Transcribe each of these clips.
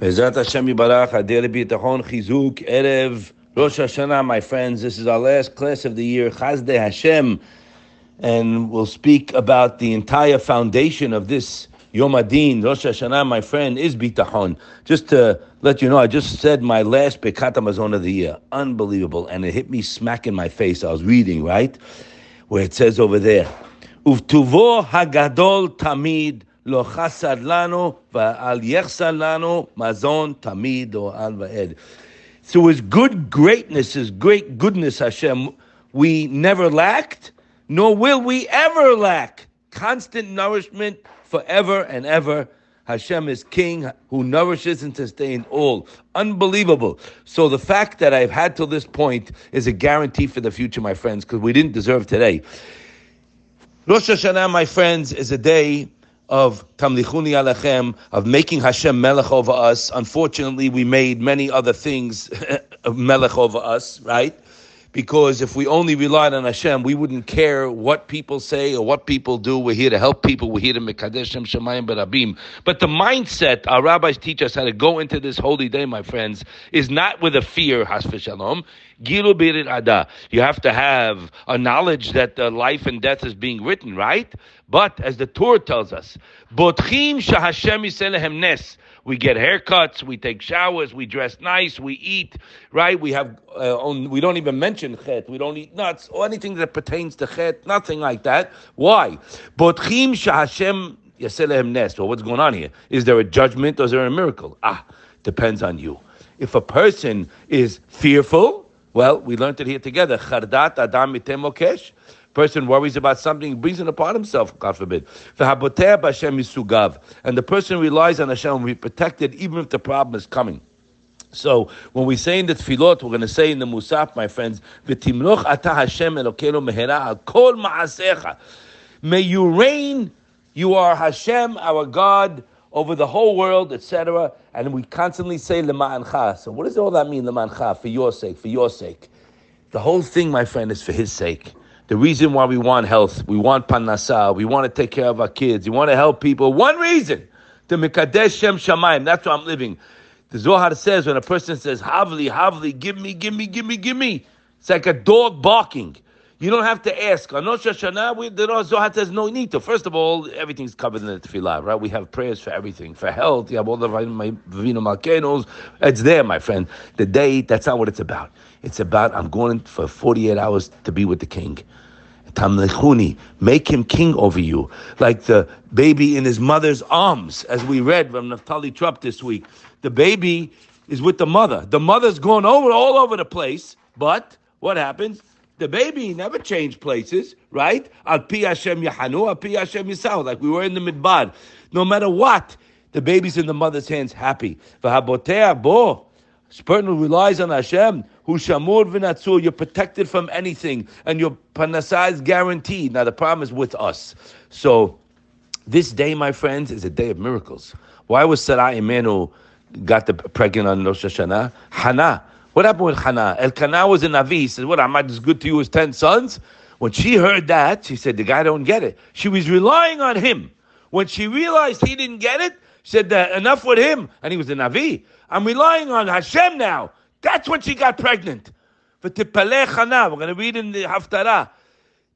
Bezrat Hashem Yibarach, Adel B'Yitachon, Chizuk, Erev, Rosh Hashanah, my friends. This is our last class of the year, Chazdei Hashem, and we'll speak about the entire foundation of this Yom Adin, Rosh Hashanah, my friend, is Bitachon. Just to let you know, I just said my last Bekat Hamazon of the year. Unbelievable. And it hit me smack in my face. I was reading, right? Where it says over there, Uvtuvo Hagadol Tamid lo chasad lano va'al yechsad lano mazon tamid or al va'ed. Through his good greatness, his great goodness, Hashem, we never lacked, nor will we ever lack. Constant nourishment forever and ever. Hashem is King who nourishes and sustains all. Unbelievable. So the fact that I've had till this point is a guarantee for the future, my friends, because we didn't deserve today. Rosh Hashanah, my friends, is a day of Tamlichuni Alechem, of making Hashem Melech over us. Unfortunately, we made many other things Melech over us, right? Because if we only relied on Hashem, we wouldn't care what people say or what people do. We're here to help people. We're here to Mekadesh Shem Shemayim Barabim. But the mindset our rabbis teach us how to go into this holy day, my friends, is not with a fear, has Shalom. Gilu Birit Ada. You have to have a knowledge that the life and death is being written, right? But as the Torah tells us, Botchim Shahashem Yiselehem Nes. We get haircuts, we take showers, we dress nice, we eat, right? We have, uh, on, we don't even mention chet, we don't eat nuts or anything that pertains to chet, nothing like that. Why? Botchim Shahashem Yiselehem Nes. Well, what's going on here? Is there a judgment or is there a miracle? Ah, depends on you. If a person is fearful, well, we learned it here together. Chardat Adam Mitemokesh person worries about something, he brings it upon himself, God forbid. And the person relies on Hashem will be protected even if the problem is coming. So when we say in the tefillot, we're going to say in the musaf, my friends, "V'timloch ata Hashem mehera ma'asecha." May you reign. You are Hashem, our God, over the whole world, etc. And we constantly say lema'ancha. So what does all that mean, lema'ancha? For your sake, for your sake. The whole thing, my friend, is for His sake. The reason why we want health, we want panasa, we want to take care of our kids, we want to help people. One reason, to mikadesh shem shamayim. That's why I'm living. The Zohar says when a person says havli, havli, give me, give me, give me, give me. It's like a dog barking. You don't have to ask. On Rosh Hashanah, the Zohar says no need to. First of all, everything's covered in the tefillah, right? We have prayers for everything. For health, you have all the Vavino Malkenos. It's there, my friend. The day, that's not what it's about. It's about, I'm going for 48 hours to be with the king. Tamlechuni, make him king over you, like the baby in his mother's arms, as we read from Naftali Trop this week. The baby is with the mother. The mother's going over all over the place, but what happens? The baby never changed places, right? Al pi Hashem Yahanu, al pi Hashem Yisau, like we were in the midbar. No matter what, the baby's in the mother's hands, happy. V'habotea bo, Spurton relies on Hashem. Who shamur v'natzur, you're protected from anything, and your panasah is guaranteed. Now the problem is with us. So this day, my friends, is a day of miracles. Why was Sarah Imenu got the pregnant on Rosh Hashanah? Hannah. What happened with Hannah? Elkanah was a Navi. He said, What, I'm not as good to you as 10 sons? When she heard that, she said, The guy don't get it. She was relying on him. When she realized he didn't get it, she said, Enough with him. And he was a Navi. I'm relying on Hashem now. That's when she got pregnant. We're going to read in the Haftarah.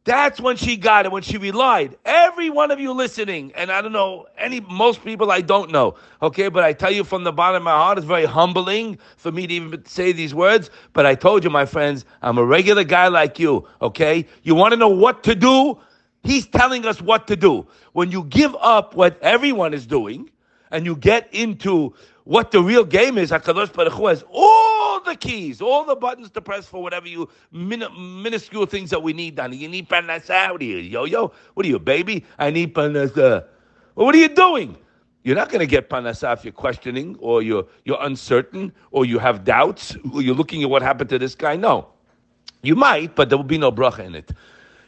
That's when she got it, when she relied. Every one of you listening, and I don't know, any most people I don't know, okay, but I tell you from the bottom of my heart, it's very humbling for me to even say these words. But I told you, my friends, I'm a regular guy like you, okay? You want to know what to do? He's telling us what to do. When you give up what everyone is doing and you get into what the real game is, HaKadosh Baruch Hu has all the keys, all the buttons to press for whatever you min- minuscule things that we need done. You need panasa. What are you, yo yo? What are you, baby? I need panasa. Well, what are you doing? You're not going to get panasa if you're questioning or you're you're uncertain or you have doubts or you're looking at what happened to this guy. No, you might, but there will be no bracha in it.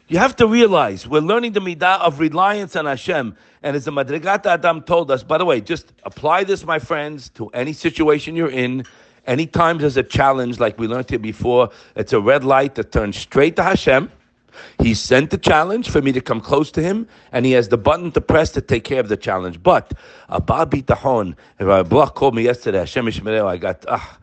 You have to realize we're learning the midah of reliance on Hashem. And as the Madregat HaAdam told us, by the way, just apply this, my friends, to any situation you're in. Anytime there's a challenge, like we learned here before, it's a red light that turns straight to Hashem. He sent the challenge for me to come close to him, and he has the button to press to take care of the challenge. But Abba Bitahon, Rabbi Bloch called me yesterday, Hashem Ishmael, I got, ah,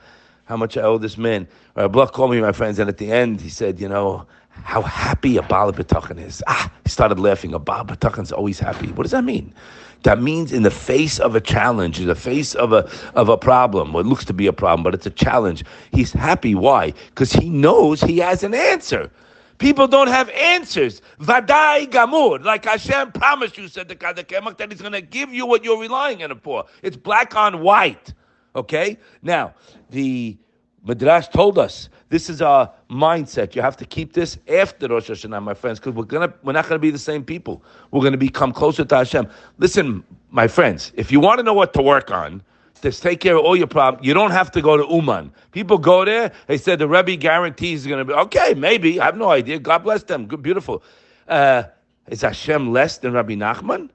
how much I owe this man. Rabbi Bloch called me, my friends, and at the end he said, you know, how happy a Baal is. Ah, he started laughing. A Baal always happy. What does that mean? That means in the face of a challenge, in the face of a of a problem, what looks to be a problem, but it's a challenge, he's happy. Why? Because he knows he has an answer. People don't have answers. Vadai gamur, like Hashem promised you, said the Kad HaKemach, that He's going to give you what you're relying on it for. It's black on white. Okay. Now the Midrash told us this is our mindset. You have to keep this after Rosh Hashanah, my friends, because we're gonna we're not gonna be the same people. We're gonna become closer to Hashem. Listen, my friends, if you want to know what to work on, just take care of all your problems. You don't have to go to Uman. People go there. They said the Rebbe guarantees is to be okay. Maybe I have no idea. God bless them. Good, beautiful. Uh, is Hashem less than Rabbi Nachman?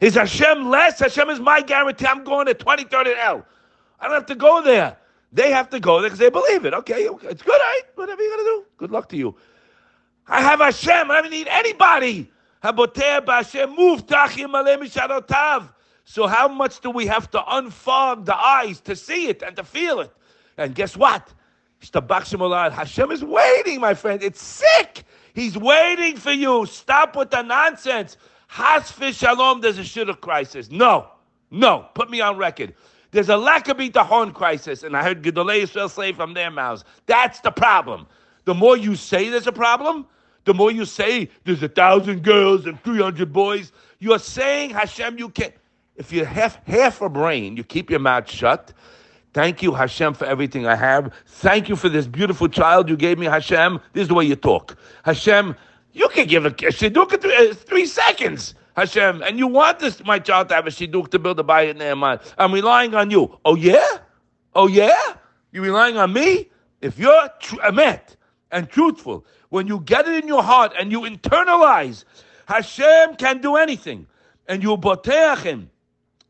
Is Hashem less? Hashem is my guarantee. I'm going to 23rd and L. I don't have to go there. They have to go there because they believe it. Okay, it's good, right? Whatever you're to do. Good luck to you. I have Hashem. I don't need anybody. So how much do we have to unfog the eyes to see it and to feel it? And guess what? Hashem is waiting, my friend. It's sick. He's waiting for you. Stop with the nonsense. Has shalom, there's a shidduch crisis. No, no. Put me on record. There's a lack of bitachon crisis, and I heard Gedolei Yisrael say from their mouths. That's the problem. The more you say there's a problem, the more you say there's a thousand girls and 300 boys, you're saying, Hashem, you can't. If you have half a brain, you keep your mouth shut. Thank you, Hashem, for everything I have. Thank you for this beautiful child you gave me, Hashem. This is the way you talk. Hashem, you can give a shidduch in three uh, seconds. Hashem, and you want this, my child, to have a shidduch to build a bayit Naaman. I'm relying on you. Oh yeah? Oh yeah? You're relying on me? If you're tr- emet and truthful, when you get it in your heart and you internalize, Hashem can do anything, and you boteach him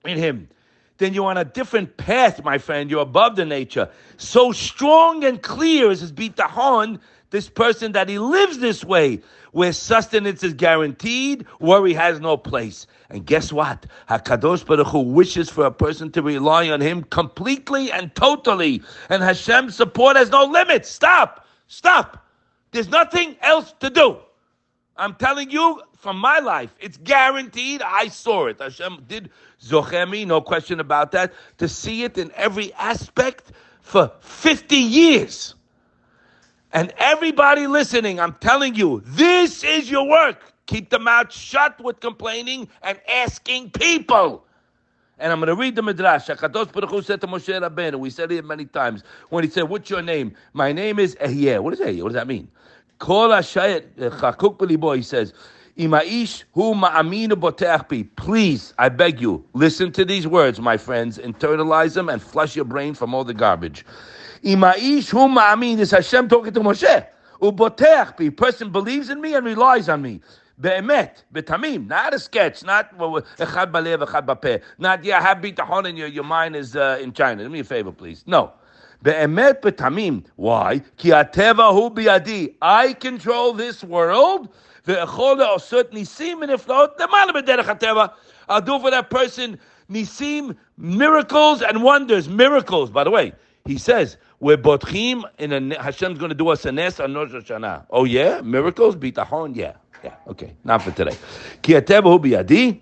in him, then you're on a different path, my friend. You're above the nature. So strong and clear is his bitahon, this person that he lives this way where sustenance is guaranteed, worry has no place. And guess what? Hakadosh Baruch Hu wishes for a person to rely on Him completely and totally, and Hashem's support has no limits. Stop, stop. There's nothing else to do. I'm telling you from my life, it's guaranteed. I saw it. Hashem did zochemi, no question about that. To see it in every aspect for 50 years. And everybody listening, I'm telling you, this is your work. Keep the mouth shut with complaining and asking people. And I'm going to read the Midrash. HaKadosh Baruch Hu said to Moshe Rabbeinu, we said it many times, when he said, what's your name? My name is Ehyeh. What is Ehyeh? What does that mean? Kol Chakuk boy, he says, Imaish hu ma'aminu boteach Please, I beg you, listen to these words, my friends. Internalize them and flush your brain from all the garbage. Imaish hu ma'amin is Hashem talking to Moshe. Uboteach bi. Person believes in me and relies on me. Be'emet, betamim, not a sketch, not echad balev, echad bapeh, not yeah, have bitachon and your, your mind is uh, in China. Do me a favor, please. No. Be'emet betamim. Why? Ki ateva hu biadi. I control this world. Osut nisim and iflot lemala b'derech ateva. I'll do for that person nisim, miracles and wonders. Miracles, by the way. He says, we're botchim and Hashem's going to do us a nes on Rosh Hashanah. Oh yeah, miracles, bitachon, yeah, yeah. Okay, not for today. Ki atevu biyadi.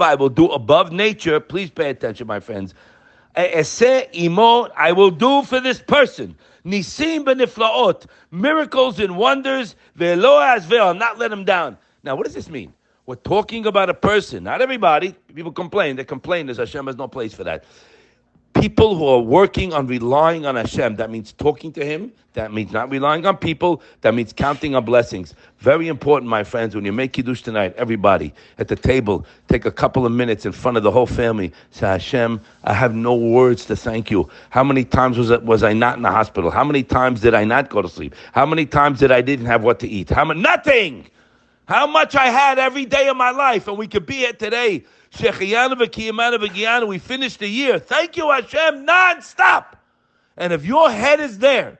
I will do above nature. Please pay attention, my friends. I will do for this person. Nisim beniflaot, miracles and wonders. Ve'lo I'll not let him down. Now, what does this mean? We're talking about a person, not everybody. People complain. They complain. There's Hashem has no place for that people who are working on relying on Hashem. That means talking to Him. That means not relying on people. That means counting on blessings. Very important, my friends. When you make kiddush tonight, everybody at the table, take a couple of minutes in front of the whole family. Say, Hashem, I have no words to thank you. How many times was, it, was I not in the hospital? How many times did I not go to sleep? How many times did I didn't have what to eat? How many? Nothing. How much I had every day of my life, and we could be here today we finished the year. Thank you, Hashem, non-stop. And if your head is there,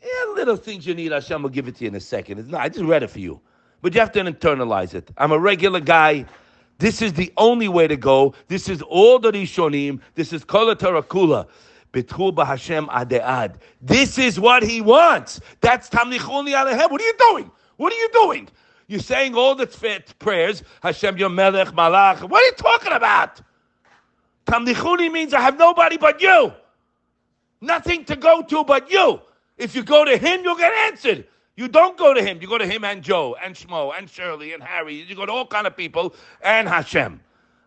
Yeah, little things you need, Hashem will give it to you in a second. It's not, I just read it for you. But you have to internalize it. I'm a regular guy. This is the only way to go. This is all the Rishonim. This is Kol Tarakula. B'Hashem adead. This is what he wants. That's Tamlichuni alehem. What are you doing? What are you doing? You're saying all the prayers, Hashem your melech, malach. What are you talking about? Tamlichuni means I have nobody but you. Nothing to go to but you. If you go to him, you'll get answered. You don't go to him. You go to him and Joe and Shmo and Shirley and Harry. You go to all kind of people and Hashem.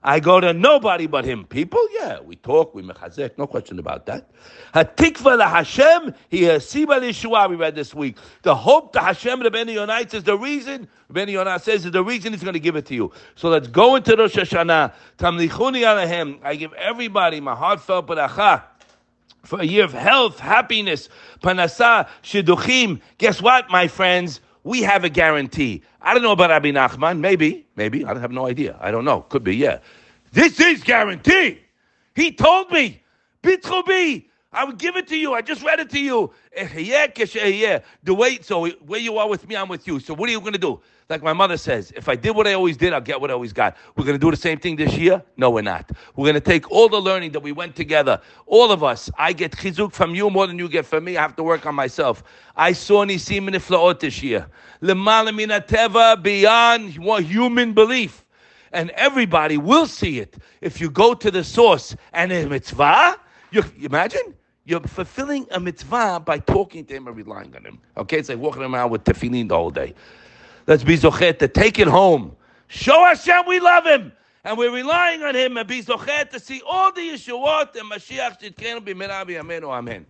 I go to nobody but him. People, yeah, we talk, we mechazek, no question about that. Hatikva la Hashem, he hasiba lishua, we read this week. The hope to Hashem, the Beni Yonai says the reason, Beni Yonai says is the reason he's going to give it to you. So let's go into Rosh Hashanah. Tamlichuni alahem. I give everybody my heartfelt beracha for a year of health, happiness, panasa, shidduchim. Guess what, my friends? We have a guarantee. I don't know about Rabbi Nachman. Maybe, maybe. I have no idea. I don't know. Could be, yeah. This is guaranteed. He told me, Bitchobi, I would give it to you. I just read it to you. The way, so where you are with me, I'm with you. So what are you going to do? Like my mother says, if I did what I always did, I'll get what I always got. We're going to do the same thing this year? No, we're not. We're going to take all the learning that we went together. All of us. I get chizuk from you more than you get from me. I have to work on myself. I saw nisim niflaot this year. Teva beyond human belief. And everybody will see it if you go to the source and a mitzvah. You, imagine you're fulfilling a mitzvah by talking to him and relying on him. Okay, it's like walking around with tefillin the whole day. Let's be zochet to take it home. Show Hashem we love Him. And we're relying on Him and be zochet to see all the Yeshuot and Mashiach b'mirabi amenu amen.